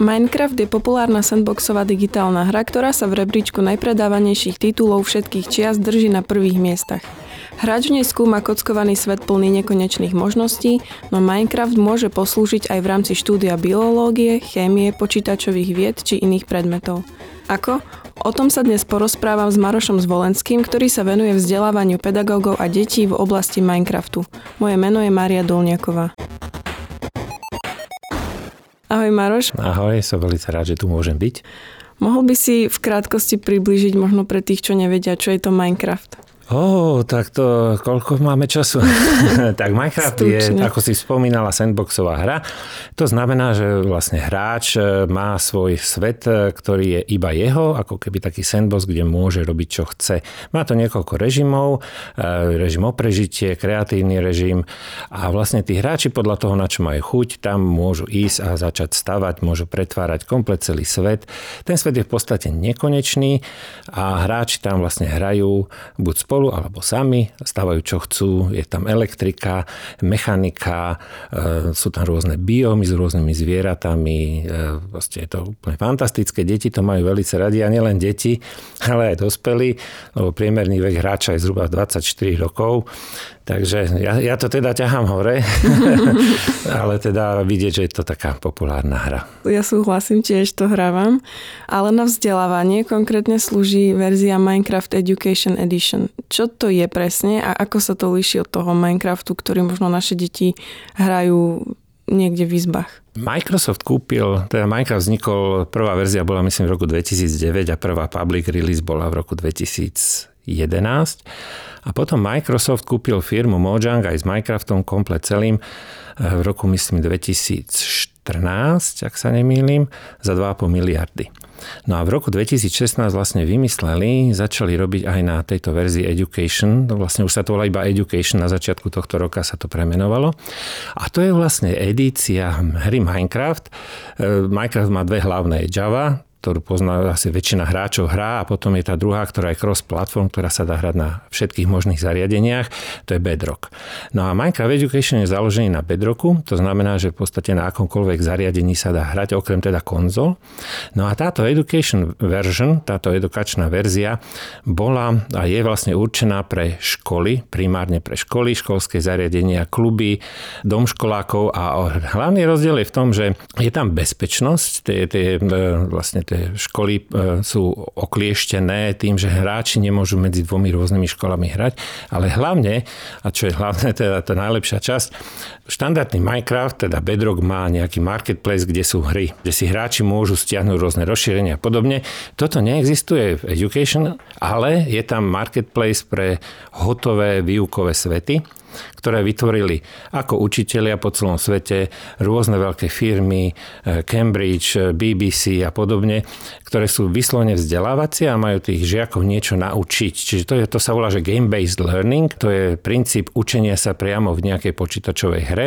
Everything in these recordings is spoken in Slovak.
Minecraft je populárna sandboxová digitálna hra, ktorá sa v rebríčku najpredávanejších titulov všetkých čias drží na prvých miestach. Hráč v nej skúma kockovaný svet plný nekonečných možností, no Minecraft môže poslúžiť aj v rámci štúdia biológie, chémie, počítačových vied či iných predmetov. Ako? O tom sa dnes porozprávam s Marošom Zvolenským, ktorý sa venuje vzdelávaniu pedagógov a detí v oblasti Minecraftu. Moje meno je Mária Dolniaková. Ahoj Maroš. Ahoj, som veľmi rád, že tu môžem byť. Mohol by si v krátkosti priblížiť možno pre tých, čo nevedia, čo je to Minecraft? Ó, tak to, koľko máme času? tak Minecraft Stručne. je, ako si spomínala, sandboxová hra. To znamená, že vlastne hráč e, má svoj svet, e, ktorý je iba jeho, ako keby taký sandbox, kde môže robiť, čo chce. Má to niekoľko režimov, e, režim o prežitie, kreatívny režim a vlastne tí hráči podľa toho, na čo majú chuť, tam môžu ísť a začať stavať, môžu pretvárať komplet celý svet. Ten svet je v podstate nekonečný a hráči tam vlastne hrajú buď spolu spolu alebo sami, stavajú čo chcú, je tam elektrika, mechanika, e, sú tam rôzne biomy s rôznymi zvieratami, e, proste je to úplne fantastické, deti to majú veľmi radi a nielen deti, ale aj dospelí, lebo priemerný vek hráča je zhruba 24 rokov, Takže ja, ja to teda ťahám hore, ale teda vidieť, že je to taká populárna hra. Ja súhlasím, tiež to hrávam, ale na vzdelávanie konkrétne slúži verzia Minecraft Education Edition. Čo to je presne a ako sa to líši od toho Minecraftu, ktorý možno naše deti hrajú niekde v izbách? Microsoft kúpil, teda Minecraft vznikol, prvá verzia bola myslím v roku 2009 a prvá public release bola v roku 2011. A potom Microsoft kúpil firmu Mojang aj s Minecraftom komplet celým eh, v roku myslím 2014, ak sa nemýlim, za 2,5 miliardy. No a v roku 2016 vlastne vymysleli, začali robiť aj na tejto verzii Education, to vlastne už sa to volá iba Education, na začiatku tohto roka sa to premenovalo. A to je vlastne edícia hry Minecraft. Eh, Minecraft má dve hlavné, Java, ktorú pozná asi väčšina hráčov hrá a potom je tá druhá, ktorá je cross-platform, ktorá sa dá hrať na všetkých možných zariadeniach, to je Bedrock. No a Minecraft Education je založený na Bedrocku, to znamená, že v podstate na akomkoľvek zariadení sa dá hrať, okrem teda konzol. No a táto Education version, táto edukačná verzia bola a je vlastne určená pre školy, primárne pre školy, školské zariadenia, kluby, dom školákov a hlavný rozdiel je v tom, že je tam bezpečnosť, tie, tie vlastne tie školy e, sú oklieštené tým, že hráči nemôžu medzi dvomi rôznymi školami hrať, ale hlavne, a čo je hlavne teda tá najlepšia časť, štandardný Minecraft, teda Bedrock má nejaký marketplace, kde sú hry, kde si hráči môžu stiahnuť rôzne rozšírenia a podobne. Toto neexistuje v Education, ale je tam marketplace pre hotové výukové svety, ktoré vytvorili ako učitelia po celom svete, rôzne veľké firmy, eh, Cambridge, eh, BBC a podobne, ktoré sú vyslovene vzdelávacie a majú tých žiakov niečo naučiť. Čiže to, je, to sa volá, že game-based learning, to je princíp učenia sa priamo v nejakej počítačovej hre.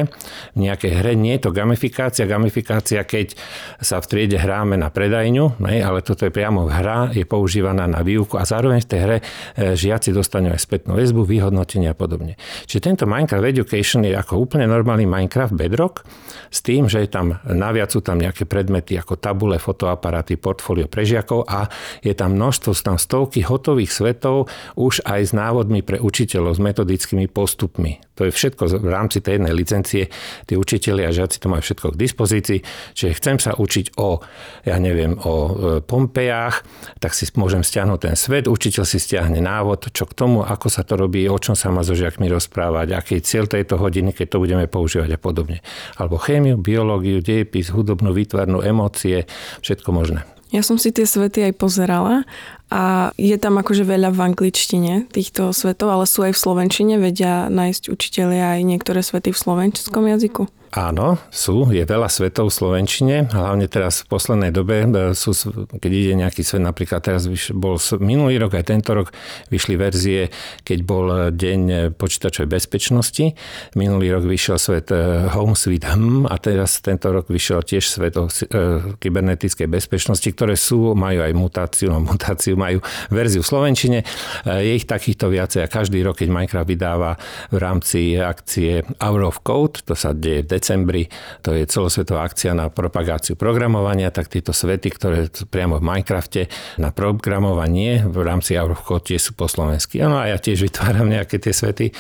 V nejakej hre nie je to gamifikácia. Gamifikácia, keď sa v triede hráme na predajňu, ale toto je priamo hra, je používaná na výuku a zároveň v tej hre eh, žiaci dostanú aj spätnú väzbu, vyhodnotenie a podobne. Čiže tento Minecraft Education je ako úplne normálny Minecraft Bedrock s tým, že je tam, naviac sú tam nejaké predmety ako tabule, fotoaparáty, portfólio pre žiakov a je tam množstvo, sú tam stovky hotových svetov už aj s návodmi pre učiteľov, s metodickými postupmi. To je všetko v rámci tej jednej licencie. Tí učiteľi a žiaci to majú všetko k dispozícii. Čiže chcem sa učiť o, ja neviem, o e, Pompejách, tak si môžem stiahnuť ten svet, učiteľ si stiahne návod, čo k tomu, ako sa to robí, o čom sa má so žiakmi rozprávať, aký je cieľ tejto hodiny, keď to budeme používať a podobne. Alebo chémiu, biológiu, dejepis, hudobnú výtvarnú, emócie, všetko možné. Ja som si tie svety aj pozerala a je tam akože veľa v angličtine týchto svetov, ale sú aj v slovenčine, vedia nájsť učiteľia aj niektoré svety v slovenskom jazyku. Áno, sú, je veľa svetov v Slovenčine, hlavne teraz v poslednej dobe e, sú, keď ide nejaký svet, napríklad teraz bol minulý rok, aj tento rok vyšli verzie, keď bol deň počítačovej bezpečnosti, minulý rok vyšiel svet e, Home Sweet Home a teraz tento rok vyšiel tiež svet o e, kybernetickej bezpečnosti, ktoré sú, majú aj mutáciu, no mutáciu majú verziu v Slovenčine. Je ich takýchto viacej a každý rok, keď Minecraft vydáva v rámci akcie Hour of Code, to sa deje v decembri, to je celosvetová akcia na propagáciu programovania, tak tieto svety, ktoré priamo v Minecrafte na programovanie v rámci Hour of Code tie sú po slovensky. Áno, a ja tiež vytváram nejaké tie svety e,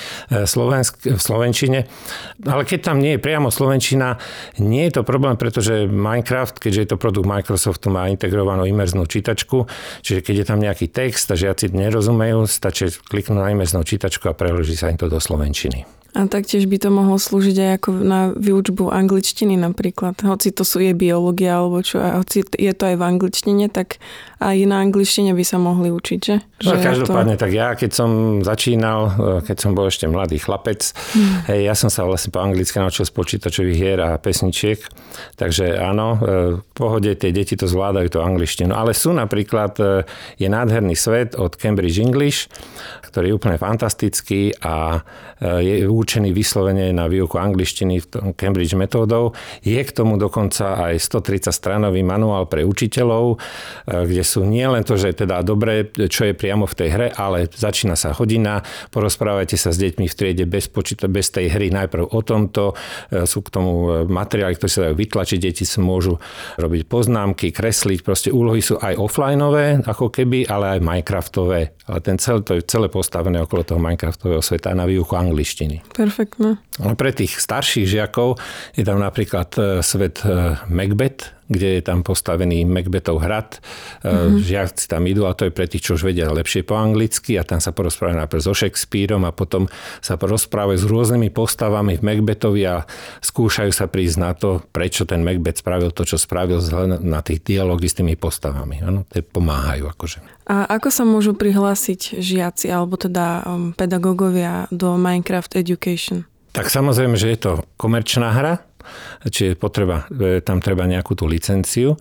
slovensk, v Slovenčine. Ale keď tam nie je priamo Slovenčina, nie je to problém, pretože Minecraft, keďže je to produkt Microsoftu, má integrovanú imerznú čítačku, čiže keď je tam nejaký text a žiaci nerozumejú, stačí kliknúť na imerznú čítačku a preloží sa im to do Slovenčiny. A taktiež by to mohlo slúžiť aj ako na výučbu angličtiny napríklad. Hoci to sú je biológia alebo čo, a hoci je to aj v angličtine, tak aj na angličtine by sa mohli učiť, že? No, každopádne, to... tak ja keď som začínal, keď som bol ešte mladý chlapec, hmm. hej, ja som sa vlastne po anglicky naučil z počítačových hier a pesničiek, takže áno, e, v pohode tie deti to zvládajú to angličtinu. Ale sú napríklad, e, je nádherný svet od Cambridge English, ktorý je úplne fantastický a e, je určený vyslovene na výuku angličtiny v Cambridge metódou. Je k tomu dokonca aj 130 stranový manuál pre učiteľov, e, kde sú nie len to, že je teda dobre, čo je priamo v tej hre, ale začína sa hodina, porozprávajte sa s deťmi v triede bez, počíta, bez tej hry najprv o tomto, e, sú k tomu e, materiály, ktoré sa dajú vytlačiť, deti sa môžu robiť poznámky, kresliť, proste úlohy sú aj offlineové, ako keby, ale aj Minecraftové. Ale ten cel, to je celé postavené okolo toho Minecraftového sveta na výuku angličtiny. Perfektné. No pre tých starších žiakov je tam napríklad e, svet Macbeth, kde je tam postavený Macbethov hrad. Mm-hmm. Žiaci tam idú a to je pre tých, čo už vedia lepšie po anglicky a tam sa porozprávajú najprv so Shakespeareom a potom sa porozprávajú s rôznymi postavami v Macbethovi a skúšajú sa prísť na to, prečo ten Macbeth spravil to, čo spravil na tých dialógy s tými postavami. Ano, to pomáhajú akože. A ako sa môžu prihlásiť žiaci alebo teda um, pedagógovia do Minecraft Education? Tak samozrejme, že je to komerčná hra, čiže potreba, e, tam treba nejakú tú licenciu,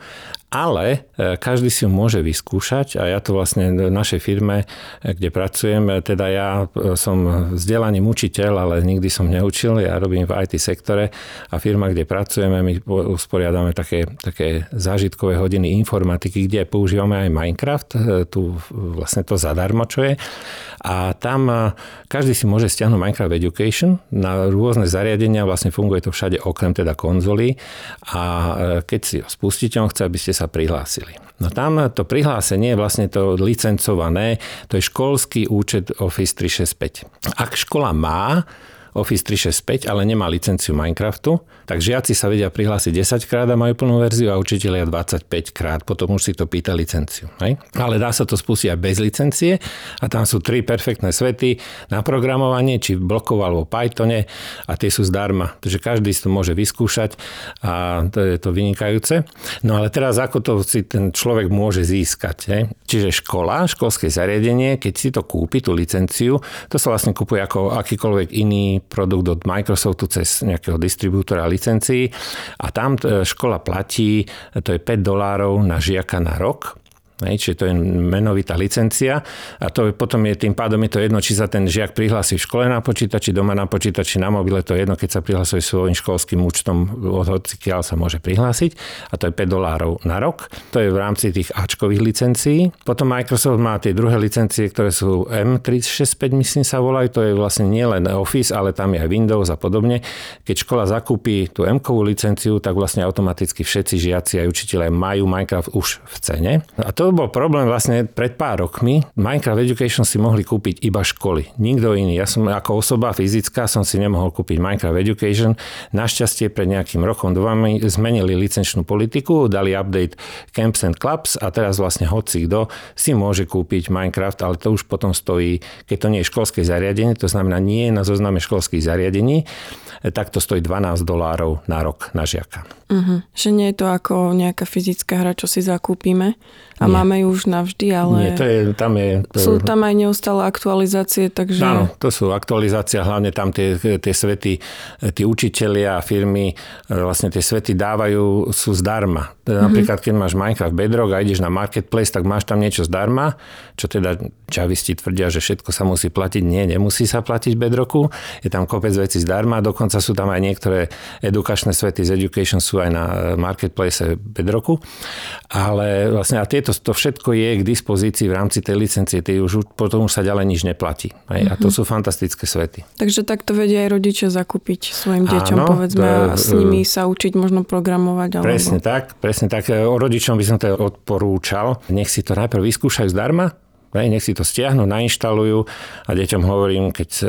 ale e, každý si ju môže vyskúšať a ja to vlastne v našej firme, e, kde pracujem, teda ja som vzdelaním učiteľ, ale nikdy som neučil, ja robím v IT sektore a firma, kde pracujeme, my usporiadame také, také zážitkové hodiny informatiky, kde používame aj Minecraft, tu vlastne to zadarmo, čo je. A tam každý si môže stiahnuť Minecraft Education na rôzne zariadenia, vlastne funguje to všade okrem teda konzoly a e, keď si ho spustíte, on chce, aby ste sa prihlásili. No tam to prihlásenie je vlastne to licencované, to je školský účet Office 365. Ak škola má Office 365, ale nemá licenciu Minecraftu, tak žiaci sa vedia prihlásiť 10 krát a majú plnú verziu a učiteľia 25 krát, potom už si to pýta licenciu. Hej? Ale dá sa to spustiť aj bez licencie a tam sú tri perfektné svety na programovanie, či v alebo Pythone a tie sú zdarma. Takže každý si to môže vyskúšať a to je to vynikajúce. No ale teraz ako to si ten človek môže získať? Hej? Čiže škola, školské zariadenie, keď si to kúpi, tú licenciu, to sa vlastne kúpuje ako akýkoľvek iný produkt od Microsoftu cez nejakého distribútora licencií. A tam e, škola platí, to je 5 dolárov na žiaka na rok Hej, čiže to je menovitá licencia a to potom je tým pádom je to jedno, či sa ten žiak prihlási v škole na počítači, doma na počítači, na mobile, to je jedno, keď sa prihlasuje svojím školským účtom, od hocikiaľ sa môže prihlásiť a to je 5 dolárov na rok. To je v rámci tých Ačkových licencií. Potom Microsoft má tie druhé licencie, ktoré sú M365, myslím sa volajú, to je vlastne nielen Office, ale tam je aj Windows a podobne. Keď škola zakúpi tú M-kovú licenciu, tak vlastne automaticky všetci žiaci a učiteľe majú Minecraft už v cene. A to bol problém vlastne pred pár rokmi. Minecraft Education si mohli kúpiť iba školy. Nikto iný. Ja som ako osoba fyzická som si nemohol kúpiť Minecraft Education. Našťastie pred nejakým rokom, dvami zmenili licenčnú politiku, dali update Camps and Clubs a teraz vlastne hoci kto si môže kúpiť Minecraft, ale to už potom stojí, keď to nie je školské zariadenie, to znamená nie je na zozname školských zariadení, tak to stojí 12 dolárov na rok na žiaka. Uh-huh. Že nie je to ako nejaká fyzická hra, čo si zakúpime a nie. Máme ju už navždy, ale nie, to je, tam je, to... sú tam aj neustále aktualizácie, takže... Áno, to sú aktualizácie, hlavne tam tie, tie svety, tí učitelia a firmy, e, vlastne tie svety dávajú, sú zdarma. Teda uh-huh. Napríklad, keď máš Minecraft Bedrock a ideš na Marketplace, tak máš tam niečo zdarma, čo teda čavisti tvrdia, že všetko sa musí platiť. Nie, nemusí sa platiť Bedrocku. Je tam kopec vecí zdarma, dokonca sú tam aj niektoré edukačné svety z Education sú aj na marketplace Bedrocku. Ale vlastne a tieto to všetko je k dispozícii v rámci tej licencie, ty už, potom už sa ďalej nič neplatí. Hej? A to mhm. sú fantastické svety. Takže takto vedia aj rodičia zakúpiť svojim deťom, Áno, povedzme, to, a s nimi sa učiť možno programovať. Alebo... Presne tak, presne tak. O rodičom by som to odporúčal. Nech si to najprv vyskúšajú zdarma, nech si to stiahnu, nainštalujú a deťom hovorím, keď e,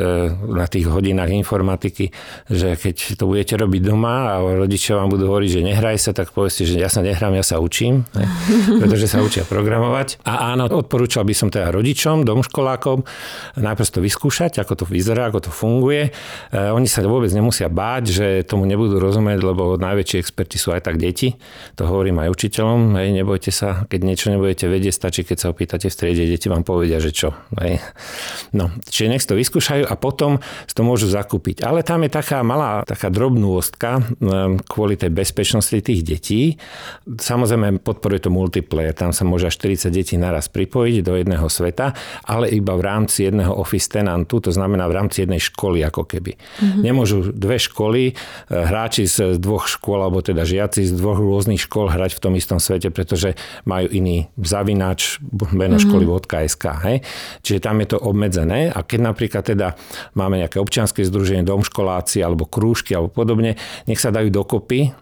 na tých hodinách informatiky, že keď to budete robiť doma a rodičia vám budú hovoriť, že nehraj sa, tak povedzte, že ja sa nehrám, ja sa učím, pretože sa učia programovať. A áno, odporúčal by som teda rodičom, domškolákom najprv to vyskúšať, ako to vyzerá, ako to funguje. E, oni sa vôbec nemusia báť, že tomu nebudú rozumieť, lebo najväčší experti sú aj tak deti. To hovorím aj učiteľom, hej, nebojte sa, keď niečo nebudete vedieť, stačí, keď sa opýtate v striede deti vám povedia, že čo. Hej. No, čiže nech to vyskúšajú a potom to môžu zakúpiť. Ale tam je taká malá, taká drobnôstka ehm, kvôli tej bezpečnosti tých detí. Samozrejme podporuje to multiplayer, tam sa môže až 40 detí naraz pripojiť do jedného sveta, ale iba v rámci jedného office tenantu, to znamená v rámci jednej školy ako keby. Mm-hmm. Nemôžu dve školy, eh, hráči z dvoch škôl, alebo teda žiaci z dvoch rôznych škôl hrať v tom istom svete, pretože majú iný zavinač, meno mm-hmm. školy SK. Hej? Čiže tam je to obmedzené a keď napríklad teda máme nejaké občianske združenie, domškoláci alebo krúžky alebo podobne, nech sa dajú dokopy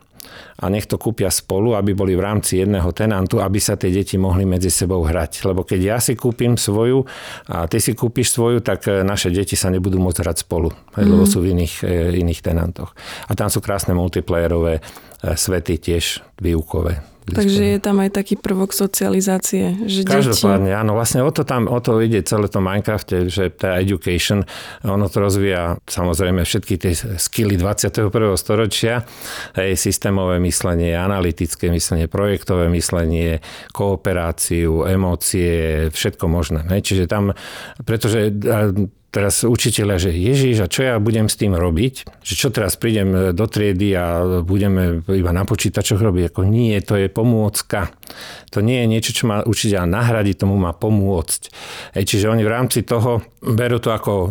a nech to kúpia spolu, aby boli v rámci jedného tenantu, aby sa tie deti mohli medzi sebou hrať. Lebo keď ja si kúpim svoju a ty si kúpiš svoju, tak e, naše deti sa nebudú môcť hrať spolu, mm. lebo sú v iných, e, iných tenantoch. A tam sú krásne multiplayerové e, svety tiež výukové. Takže je tam aj taký prvok socializácie. Že Každopádne, deti... áno, vlastne o to tam, o to ide celé to Minecrafte, že tá education, ono to rozvíja samozrejme všetky tie skily 21. storočia, aj systémové myslenie, analytické myslenie, projektové myslenie, kooperáciu, emócie, všetko možné. Čiže tam, pretože teraz učiteľa, že Ježiš, a čo ja budem s tým robiť? Že čo teraz prídem do triedy a budeme iba na počítačoch robiť? Ako nie, to je pomôcka. To nie je niečo, čo má učiteľ nahradiť, tomu má pomôcť. Ej, čiže oni v rámci toho berú to ako e,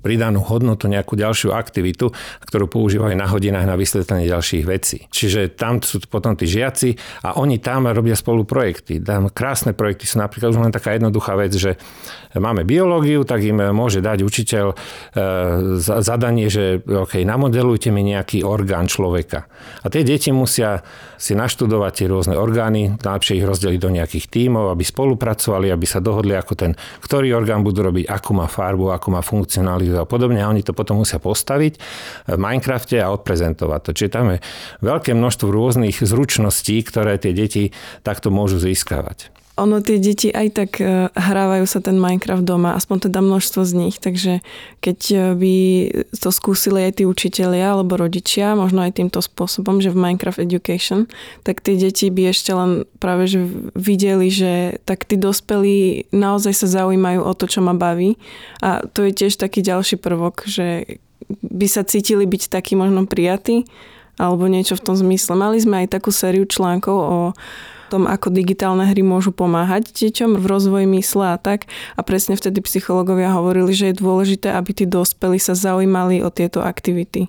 pridanú hodnotu, nejakú ďalšiu aktivitu, ktorú používajú na hodinách na vysvetlenie ďalších vecí. Čiže tam sú potom tí žiaci a oni tam robia spolu projekty. Tam krásne projekty sú napríklad už len taká jednoduchá vec, že máme biológiu, tak im môže dať učiteľ e, zadanie, že OK, namodelujte mi nejaký orgán človeka. A tie deti musia si naštudovať tie rôzne orgány, najlepšie ich rozdeliť do nejakých tímov, aby spolupracovali, aby sa dohodli, ako ten, ktorý orgán budú robiť, akú má farbu, akú má funkcionalitu a podobne. A oni to potom musia postaviť v Minecrafte a odprezentovať to. Čiže tam je veľké množstvo rôznych zručností, ktoré tie deti takto môžu získavať. Ono tie deti aj tak e, hrávajú sa ten Minecraft doma, aspoň teda množstvo z nich, takže keď e, by to skúsili aj tí učitelia alebo rodičia, možno aj týmto spôsobom, že v Minecraft Education, tak tie deti by ešte len práve že videli, že tak tí dospelí naozaj sa zaujímajú o to, čo ma baví a to je tiež taký ďalší prvok, že by sa cítili byť taký možno prijatí alebo niečo v tom zmysle. Mali sme aj takú sériu článkov o tom, ako digitálne hry môžu pomáhať deťom v rozvoji mysle a tak. A presne vtedy psychológovia hovorili, že je dôležité, aby tí dospelí sa zaujímali o tieto aktivity.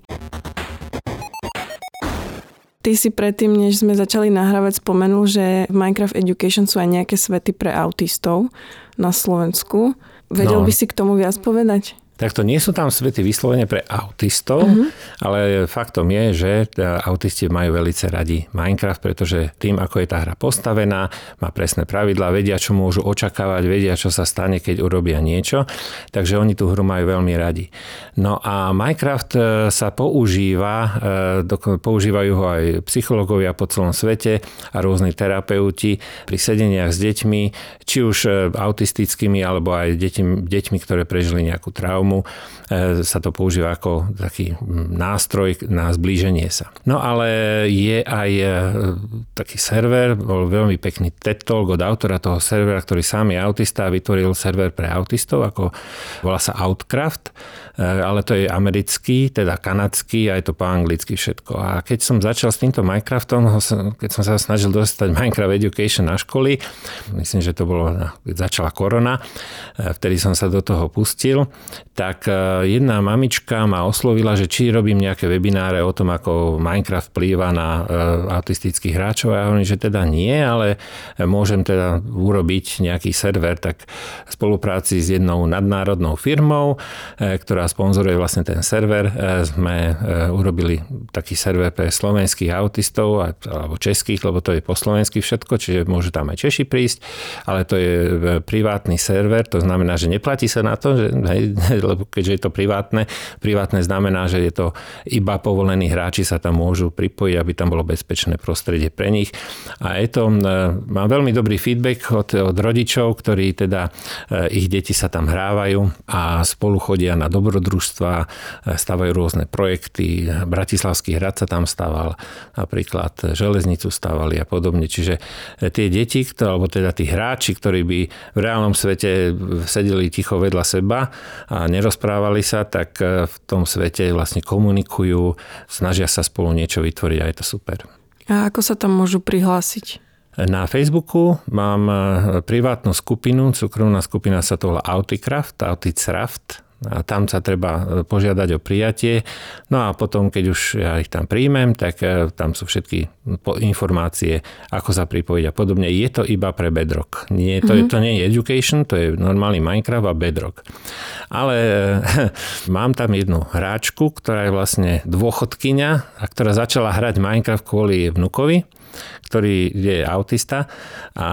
Ty si predtým, než sme začali nahrávať, spomenul, že v Minecraft Education sú aj nejaké svety pre autistov na Slovensku. Vedel no. by si k tomu viac povedať? Takto nie sú tam svety vyslovene pre autistov, uh-huh. ale faktom je, že autisti majú veľmi radi Minecraft, pretože tým, ako je tá hra postavená, má presné pravidlá, vedia, čo môžu očakávať, vedia, čo sa stane, keď urobia niečo, takže oni tú hru majú veľmi radi. No a Minecraft e, sa používa, e, používajú ho aj psychológovia po celom svete a rôzni terapeuti pri sedeniach s deťmi, či už e, autistickými, alebo aj deťmi, deťmi ktoré prežili nejakú traumu traumu e, sa to používa ako taký nástroj na zblíženie sa. No ale je aj e, taký server, bol veľmi pekný TED Talk od autora toho servera, ktorý sám je autista a vytvoril server pre autistov, ako volá sa Outcraft, ale to je americký, teda kanadský a je to po anglicky všetko. A keď som začal s týmto Minecraftom, keď som sa snažil dostať Minecraft Education na školy, myslím, že to bolo, keď začala korona, vtedy som sa do toho pustil, tak e, jedna mamička ma oslovila, že či robím nejaké webináre o tom, ako Minecraft vplýva na autistických hráčov. A ja hovorím, že teda nie, ale môžem teda urobiť nejaký server, tak v spolupráci s jednou nadnárodnou firmou, ktorá sponzoruje vlastne ten server, sme urobili taký server pre slovenských autistov alebo českých, lebo to je po slovensky všetko, čiže môžu tam aj Češi prísť, ale to je privátny server, to znamená, že neplatí sa na to, že, hej, lebo keďže je to privátne, privátne znamená, že je to iba povolení hráči sa tam môžu pripojiť, aby tam bolo bezpečné prostredie pre nich. A je to, mám veľmi dobrý feedback od, od rodičov, ktorí teda ich deti sa tam hrávajú a spolu chodia na dobrodružstva, stavajú rôzne projekty. Bratislavský hrad sa tam staval, napríklad železnicu stavali a podobne. Čiže tie deti, alebo teda tí hráči, ktorí by v reálnom svete sedeli ticho vedľa seba a nerozprávali sa, tak e, v tom svete vlastne komunikujú, snažia sa spolu niečo vytvoriť a je to super. A ako sa tam môžu prihlásiť? Na Facebooku mám e, privátnu skupinu, súkromná skupina sa to volá Auticraft, Auticraft, a tam sa treba e, požiadať o prijatie. No a potom, keď už ja ich tam príjmem, tak e, tam sú všetky informácie, ako sa pripojiť a podobne. Je to iba pre Bedrock. Nie, to, mm-hmm. je, to nie je Education, to je normálny Minecraft a Bedrock. Ale e, mám tam jednu hráčku, ktorá je vlastne dôchodkyňa a ktorá začala hrať Minecraft kvôli vnukovi, ktorý je autista a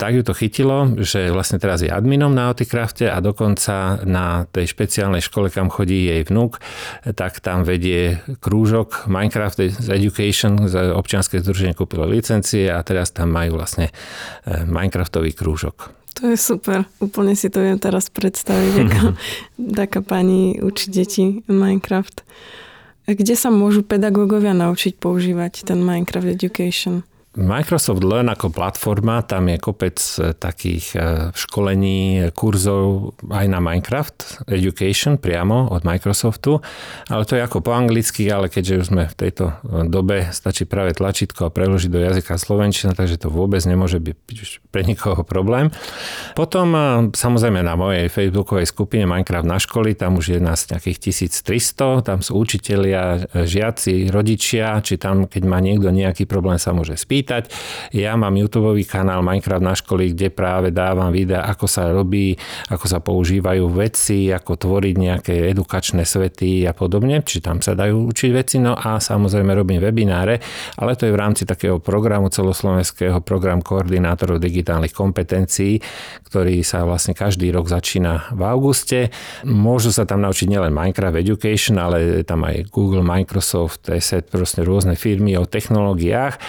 tak ju to chytilo, že vlastne teraz je adminom na Auticrafte a dokonca na tej špeciálnej škole, kam chodí jej vnúk, tak tam vedie krúžok Minecraft Education, občianske združenie kúpilo licencie a teraz tam majú vlastne e, Minecraftový krúžok. To je super. Úplne si to viem teraz predstaviť, ako taká pani učí deti Minecraft. Kde sa môžu pedagógovia naučiť používať ten Minecraft Education? Microsoft Learn ako platforma, tam je kopec e, takých e, školení, kurzov aj na Minecraft Education priamo od Microsoftu, ale to je ako po anglicky, ale keďže už sme v tejto e, dobe, stačí práve tlačítko a preložiť do jazyka slovenčina, takže to vôbec nemôže byť pre nikoho problém. Potom samozrejme na mojej facebookovej skupine Minecraft na školy, tam už je nás nejakých 1300, tam sú učitelia, žiaci, rodičia, či tam keď má niekto nejaký problém sa môže spýtať. Ja mám YouTube kanál Minecraft na školy, kde práve dávam videa, ako sa robí, ako sa používajú veci, ako tvoriť nejaké edukačné svety a podobne. Či tam sa dajú učiť veci. No a samozrejme robím webináre, ale to je v rámci takého programu celoslovenského program koordinátorov digitálnych kompetencií, ktorý sa vlastne každý rok začína v auguste. Môžu sa tam naučiť nielen Minecraft Education, ale tam aj Google, Microsoft, ESET, proste rôzne firmy o technológiách.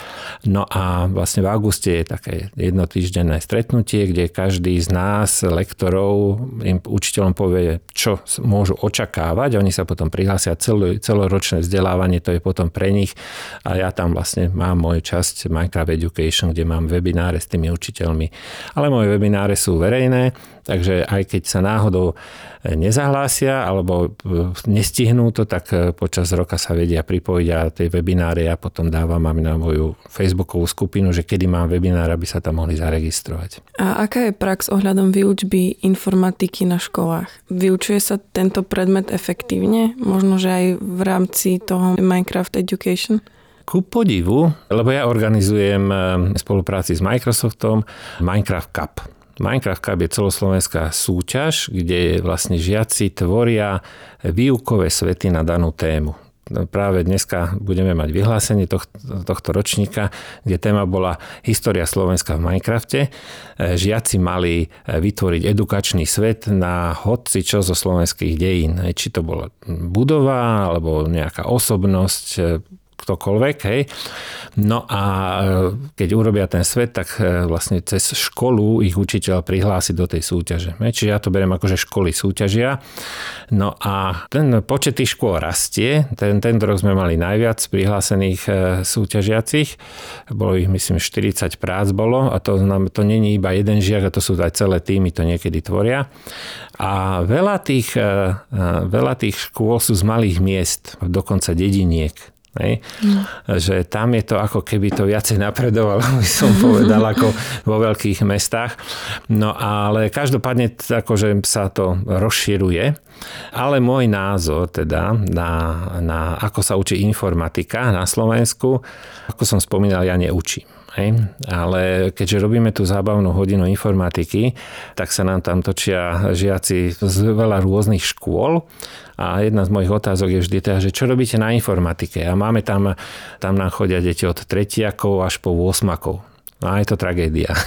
No No a vlastne v auguste je také jednotýždenné stretnutie, kde každý z nás, lektorov, im učiteľom povie, čo môžu očakávať. Oni sa potom prihlásia celú, celoročné vzdelávanie, to je potom pre nich. A ja tam vlastne mám moju časť Minecraft Education, kde mám webináre s tými učiteľmi. Ale moje webináre sú verejné, takže aj keď sa náhodou nezahlásia alebo e, nestihnú to, tak e, počas roka sa vedia pripojiť a tej webináre ja potom dávam mám na moju facebookovú skupinu, že kedy mám webinár, aby sa tam mohli zaregistrovať. A aká je prax ohľadom výučby informatiky na školách? Vyučuje sa tento predmet efektívne? Možno, že aj v rámci toho Minecraft Education? Ku podivu, lebo ja organizujem e, v spolupráci s Microsoftom Minecraft Cup. Minecraft Cup je celoslovenská súťaž, kde vlastne žiaci tvoria výukové svety na danú tému. Práve dneska budeme mať vyhlásenie tohto, tohto ročníka, kde téma bola História Slovenska v Minecrafte. Žiaci mali vytvoriť edukačný svet na hodci čo zo slovenských dejín. Či to bola budova, alebo nejaká osobnosť, ktokoľvek. Hej. No a e, keď urobia ten svet, tak e, vlastne cez školu ich učiteľ prihlási do tej súťaže. Hej. Čiže ja to beriem ako, že školy súťažia. No a ten počet tých škôl rastie. Ten, tento rok sme mali najviac prihlásených e, súťažiacich. Bolo ich myslím 40 prác bolo a to, to není iba jeden žiak, a to sú aj celé týmy, to niekedy tvoria. A veľa tých, veľa tých škôl sú z malých miest, dokonca dediniek. Hej? Mm. Že tam je to ako keby to viacej napredovalo, by som povedal, ako vo veľkých mestách. No ale každopádne akože sa to rozširuje. Ale môj názor teda na, na ako sa učí informatika na Slovensku, ako som spomínal, ja neučím. Hej. Ale keďže robíme tú zábavnú hodinu informatiky, tak sa nám tam točia žiaci z veľa rôznych škôl a jedna z mojich otázok je vždy teda, že čo robíte na informatike? A máme tam, tam nám chodia deti od tretiakov až po 8 No a je to tragédia.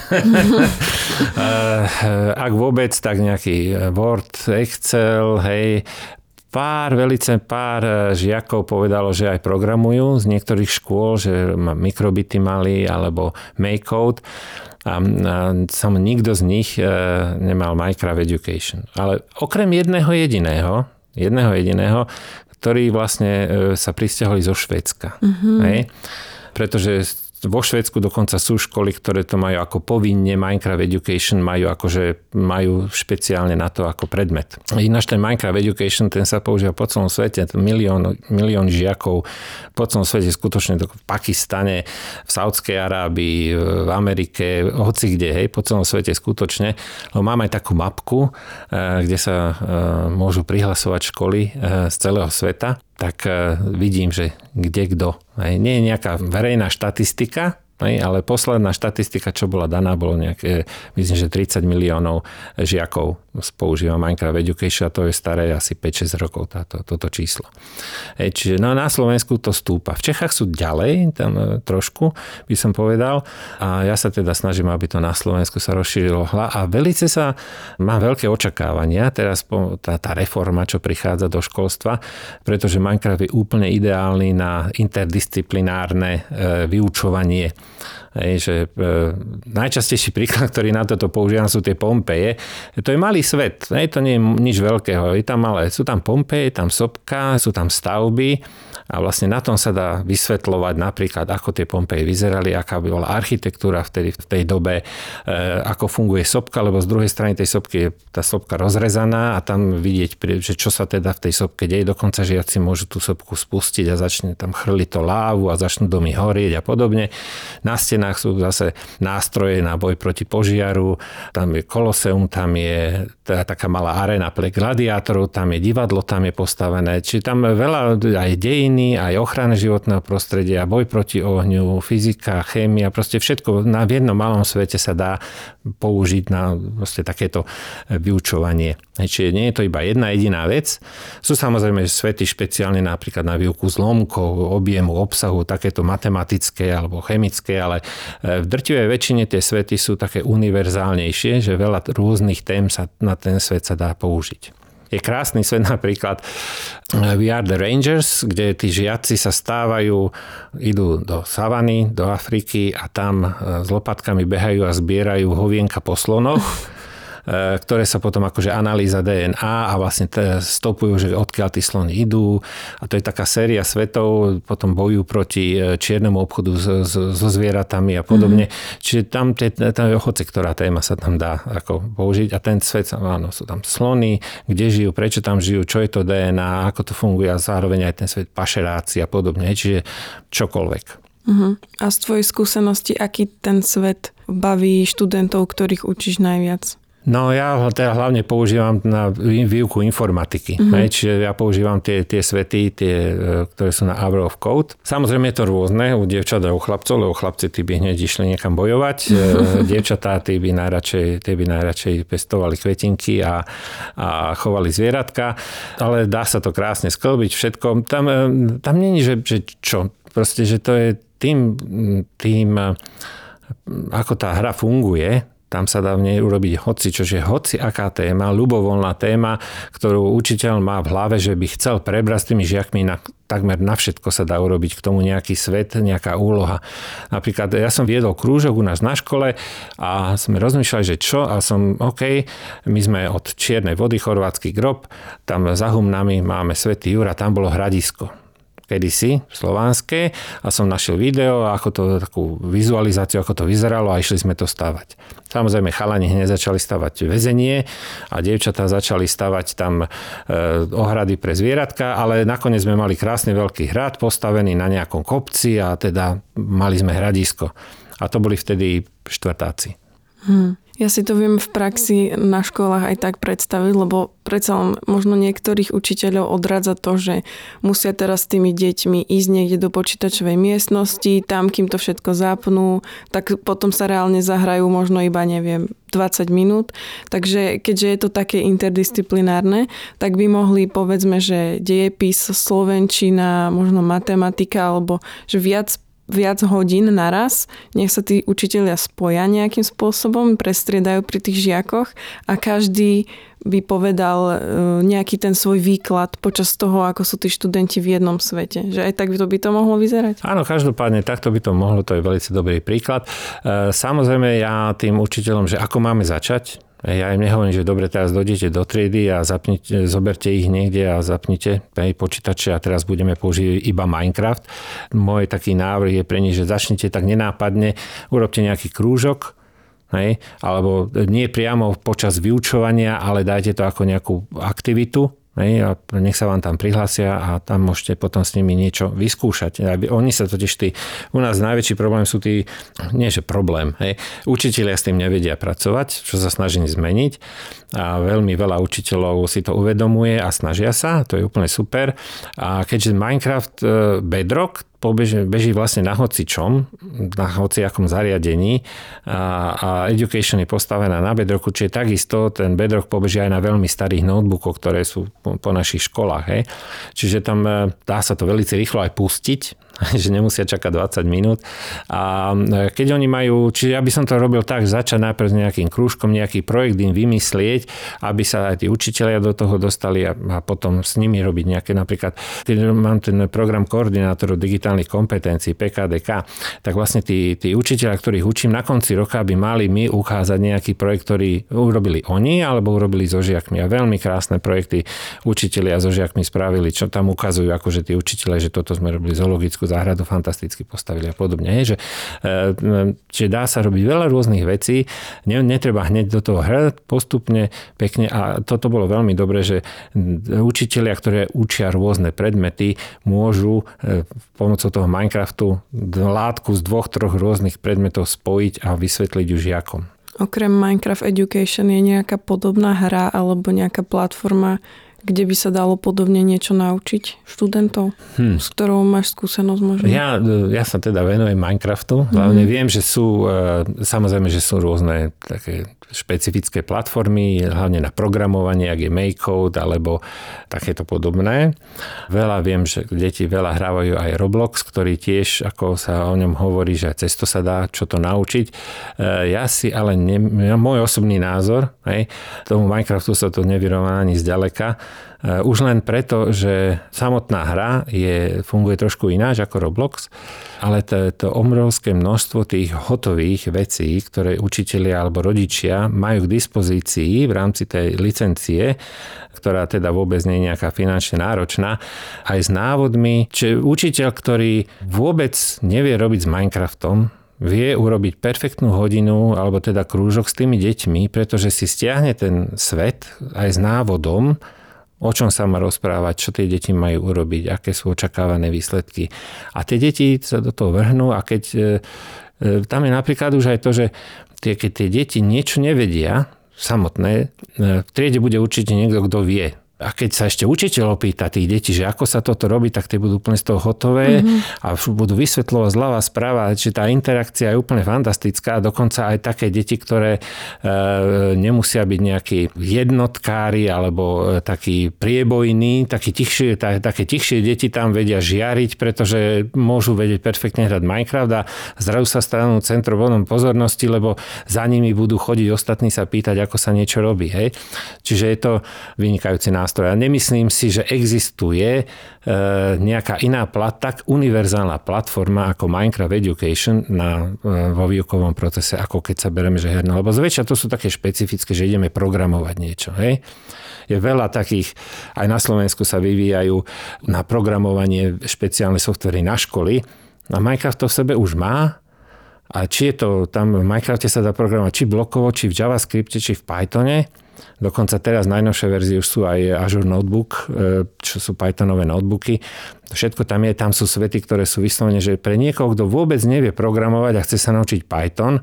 Ak vôbec, tak nejaký Word, Excel, hej, pár, velice pár e, žiakov povedalo, že aj programujú z niektorých škôl, že mikrobity mali alebo Makecode a, a som nikto z nich e, nemal Minecraft Education. Ale okrem jedného jediného, jedného jediného, ktorí vlastne e, sa pristiahli zo Švedska. Mm-hmm. Hej? Pretože vo Švedsku dokonca sú školy, ktoré to majú ako povinne, Minecraft Education majú akože majú špeciálne na to ako predmet. Ináč ten Minecraft Education, ten sa používa po celom svete, milión, milión žiakov po celom svete, skutočne v Pakistane, v Saudskej Arábii, v Amerike, hoci kde, hej, po celom svete skutočne. Lebo mám aj takú mapku, eh, kde sa eh, môžu prihlasovať školy eh, z celého sveta tak e, vidím, že kde kto. Nie je nejaká verejná štatistika, ale posledná štatistika, čo bola daná, bolo nejaké, myslím, že 30 miliónov žiakov používa Minecraft Education to je staré asi 5-6 rokov táto, toto číslo. čiže no, na Slovensku to stúpa. V Čechách sú ďalej, tam e, trošku by som povedal a ja sa teda snažím, aby to na Slovensku sa rozšírilo hla a velice sa, mám veľké očakávania, teraz tá, tá reforma, čo prichádza do školstva, pretože Minecraft je úplne ideálny na interdisciplinárne e, vyučovanie Hej, že e, najčastejší príklad, ktorý na toto používam, sú tie Pompeje. To je malý svet, hej, to nie je nič veľkého. Je tam malé, sú tam Pompeje, tam sopka, sú tam stavby a vlastne na tom sa dá vysvetľovať napríklad, ako tie Pompeje vyzerali, aká by bola architektúra vtedy, v tej dobe, e, ako funguje sopka, lebo z druhej strany tej sopky je tá sopka rozrezaná a tam vidieť, že čo sa teda v tej sopke deje. Dokonca žiaci môžu tú sopku spustiť a začne tam chrliť to lávu a začnú domy horieť a podobne. Na stenách sú zase nástroje na boj proti požiaru, tam je koloseum, tam je teda taká malá arena pre gladiátorov, tam je divadlo, tam je postavené. Čiže tam veľa aj dejín dejiny, aj ochrana životného prostredia, boj proti ohňu, fyzika, chémia, proste všetko na v jednom malom svete sa dá použiť na proste takéto vyučovanie. Čiže nie je to iba jedna jediná vec. Sú samozrejme svety špeciálne napríklad na výuku zlomkov, objemu, obsahu, takéto matematické alebo chemické, ale e, v drtivej väčšine tie svety sú také univerzálnejšie, že veľa rôznych tém sa na ten svet sa dá použiť. Je krásny svet napríklad. Eh, We are the Rangers, kde tí žiaci sa stávajú, idú do savany, do Afriky a tam eh, s lopatkami behajú a zbierajú hovienka po slonoch ktoré sa potom akože analýza DNA a vlastne stopujú, že odkiaľ tí slony idú. A to je taká séria svetov, potom bojujú proti e, čiernemu obchodu so zvieratami a podobne. Mm-hmm. Čiže tam, tie, tam je hoci, ktorá téma sa tam dá ako použiť. A ten svet, áno, sú tam slony, kde žijú, prečo tam žijú, čo je to DNA, ako to funguje a zároveň aj ten svet pašeráci a podobne. Čiže čokoľvek. Uh-huh. A z tvojej skúsenosti, aký ten svet baví študentov, ktorých učíš najviac? No ja teda hlavne používam na výuku informatiky. Mm-hmm. čiže ja používam tie, tie svety, tie, e, ktoré sú na Hour of Code. Samozrejme je to rôzne u dievčat a u chlapcov, lebo chlapci tí by hneď išli niekam bojovať. Mm-hmm. Dievčatá tí by najradšej, tí by najradšej pestovali kvetinky a, a chovali zvieratka. Ale dá sa to krásne sklbiť všetko. Tam, e, tam není, že, že čo. Proste, že to je tým, tým ako tá hra funguje, tam sa dá v nej urobiť hoci, čo hoci aká téma, ľubovoľná téma, ktorú učiteľ má v hlave, že by chcel prebrať s tými žiakmi na takmer na všetko sa dá urobiť k tomu nejaký svet, nejaká úloha. Napríklad ja som viedol krúžok u nás na škole a sme rozmýšľali, že čo a som OK, my sme od Čiernej vody, chorvátsky grob, tam za humnami máme Svetý Jura, tam bolo hradisko kedysi, slovanské, a som našiel video, ako to, takú vizualizáciu, ako to vyzeralo a išli sme to stavať. Samozrejme, chalani hneď začali stavať väzenie a dievčatá začali stavať tam e, ohrady pre zvieratka, ale nakoniec sme mali krásny veľký hrad postavený na nejakom kopci a teda mali sme hradisko. A to boli vtedy štvrtáci. Hmm. Ja si to viem v praxi na školách aj tak predstaviť, lebo predsa len možno niektorých učiteľov odradza to, že musia teraz s tými deťmi ísť niekde do počítačovej miestnosti, tam kým to všetko zapnú, tak potom sa reálne zahrajú možno iba, neviem, 20 minút. Takže keďže je to také interdisciplinárne, tak by mohli povedzme, že dejepis, slovenčina, možno matematika, alebo že viac viac hodín naraz, nech sa tí učiteľia spoja nejakým spôsobom, prestriedajú pri tých žiakoch a každý by povedal e, nejaký ten svoj výklad počas toho, ako sú tí študenti v jednom svete. Že aj tak by to, by to mohlo vyzerať? Áno, každopádne takto by to mohlo, to je veľmi dobrý príklad. E, samozrejme ja tým učiteľom, že ako máme začať, ja im nehovorím, že dobre, teraz dojdete do triedy a zapnite, zoberte ich niekde a zapnite hej, počítače a teraz budeme použiť iba Minecraft. Môj taký návrh je pre nich, že začnite tak nenápadne, urobte nejaký krúžok, hej, alebo nie priamo počas vyučovania, ale dajte to ako nejakú aktivitu, Hej, a nech sa vám tam prihlásia a tam môžete potom s nimi niečo vyskúšať. Oni sa totiž tí, u nás najväčší problém sú tí, nie že problém, hej, učiteľia s tým nevedia pracovať, čo sa snažím zmeniť a veľmi veľa učiteľov si to uvedomuje a snažia sa, to je úplne super. A keďže Minecraft e, Bedrock pobeží, beží vlastne na hoci čom, na hoci akom zariadení a, a Education je postavená na Bedrocku, čiže takisto ten Bedrock pobeží aj na veľmi starých notebookoch, ktoré sú po, po našich školách. Hej. Čiže tam e, dá sa to veľmi rýchlo aj pustiť, že nemusia čakať 20 minút. A e, keď oni majú, čiže ja by som to robil tak, začať najprv s nejakým krúžkom, nejaký projekt im vymyslieť, aby sa aj tí učiteľia do toho dostali a, a potom s nimi robiť nejaké napríklad, keď mám ten program koordinátorov digitálnych kompetencií PKDK, tak vlastne tí, tí učiteľia, ktorých učím na konci roka, by mali mi uchádzať nejaký projekt, ktorý urobili oni alebo urobili so žiakmi. A veľmi krásne projekty učiteľia so žiakmi spravili, čo tam ukazujú, akože tí učiteľe, že toto sme robili zoologickú zoologickú záhradu fantasticky postavili a podobne. Že, e, čiže dá sa robiť veľa rôznych vecí, netreba hneď do toho hrať postupne, pekne a toto bolo veľmi dobré, že učitelia, ktoré učia rôzne predmety, môžu e, pomocou toho Minecraftu látku z dvoch, troch rôznych predmetov spojiť a vysvetliť ju žiakom. Okrem Minecraft Education je nejaká podobná hra alebo nejaká platforma, kde by sa dalo podobne niečo naučiť študentov, hmm. s ktorou máš skúsenosť možno? Ja, ja sa teda venujem Minecraftu, hlavne hmm. viem, že sú, e, samozrejme, že sú rôzne také špecifické platformy, hlavne na programovanie, ak je MakeCode alebo takéto podobné. Veľa viem, že deti veľa hrávajú aj Roblox, ktorý tiež, ako sa o ňom hovorí, že cez to sa dá čo to naučiť. E, ja si ale, ne, môj osobný názor, hej, tomu Minecraftu sa to nevyrovná ani zďaleka, už len preto, že samotná hra je, funguje trošku ináč ako Roblox, ale to, to obrovské množstvo tých hotových vecí, ktoré učitelia alebo rodičia majú k dispozícii v rámci tej licencie, ktorá teda vôbec nie je nejaká finančne náročná, aj s návodmi. Čiže učiteľ, ktorý vôbec nevie robiť s Minecraftom, vie urobiť perfektnú hodinu alebo teda krúžok s tými deťmi, pretože si stiahne ten svet aj s návodom, o čom sa má rozprávať, čo tie deti majú urobiť, aké sú očakávané výsledky. A tie deti sa do toho vrhnú a keď e, e, tam je napríklad už aj to, že tie, keď tie deti niečo nevedia samotné, e, v triede bude určite niekto, kto vie a keď sa ešte učiteľ opýta tých detí, že ako sa toto robí, tak tie budú úplne z toho hotové mm-hmm. a budú vysvetľovať zľava správa, že tá interakcia je úplne fantastická. Dokonca aj také deti, ktoré e, nemusia byť nejakí jednotkári alebo e, takí priebojní, takí tichšie, tá, také tichšie deti tam vedia žiariť, pretože môžu vedieť perfektne hrať Minecraft a zrazu sa stanú centrovodom pozornosti, lebo za nimi budú chodiť ostatní sa pýtať, ako sa niečo robí. Hej? Čiže je to vynikajúci nápad nástroj. A nemyslím si, že existuje e, nejaká iná plat, tak univerzálna platforma ako Minecraft Education na, e, vo výukovom procese, ako keď sa bereme, že herná. Lebo zväčša to sú také špecifické, že ideme programovať niečo. Hej? Je veľa takých, aj na Slovensku sa vyvíjajú na programovanie špeciálne softvery na školy. A Minecraft to v sebe už má, a či je to, tam v Minecrafte sa dá programovať či blokovo, či v JavaScripte, či v Pythone. Dokonca teraz najnovšie verzie už sú aj Azure Notebook, e, čo sú Pythonové notebooky. Všetko tam je, tam sú svety, ktoré sú vyslovene, že pre niekoho, kto vôbec nevie programovať a chce sa naučiť Python,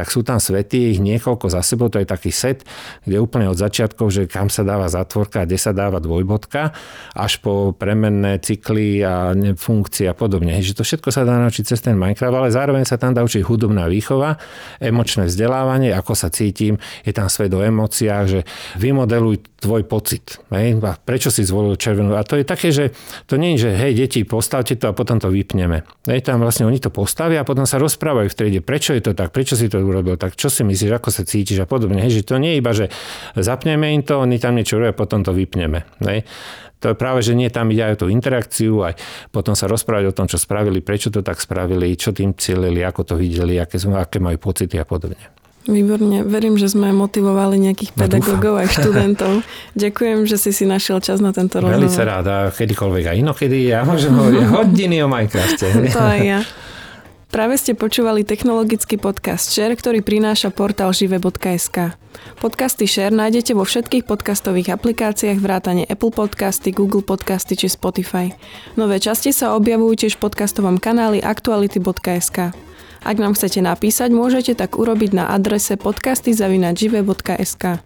tak sú tam svety, ich niekoľko za sebou, to je taký set, kde úplne od začiatkov, že kam sa dáva zatvorka kde sa dáva dvojbodka, až po premenné cykly a funkcie a podobne. Že to všetko sa dá naučiť cez ten Minecraft, ale zároveň sa tam dá učiť hudobná výchova, emočné vzdelávanie, ako sa cítim, je tam svet o emóciách, že vymodeluj tvoj pocit. Hej? A prečo si zvolil červenú? A to je také, že to nie je, že hej, deti, postavte to a potom to vypneme. Hej, tam vlastne oni to postavia a potom sa rozprávajú v triede, prečo je to tak, prečo si to urobil, tak čo si myslíš, ako sa cítiš a podobne. Hej, že to nie je iba, že zapneme im to, oni tam niečo robia, potom to vypneme. Hej. To je práve, že nie tam ide aj tú interakciu, aj potom sa rozprávať o tom, čo spravili, prečo to tak spravili, čo tým cieľili, ako to videli, aké, sú, aké majú pocity a podobne. Výborne. Verím, že sme motivovali nejakých no, pedagógov a študentov. Ďakujem, že si si našiel čas na tento rozhovor. Veľmi rád a kedykoľvek aj inokedy. Ja môžem hovoriť hodiny o Minecrafte. to aj ja. Práve ste počúvali technologický podcast Share, ktorý prináša portál žive.sk. Podcasty Share nájdete vo všetkých podcastových aplikáciách vrátane Apple Podcasty, Google Podcasty či Spotify. Nové časti sa objavujú tiež v podcastovom kanáli aktuality.sk. Ak nám chcete napísať, môžete tak urobiť na adrese podcastyzavinačive.sk.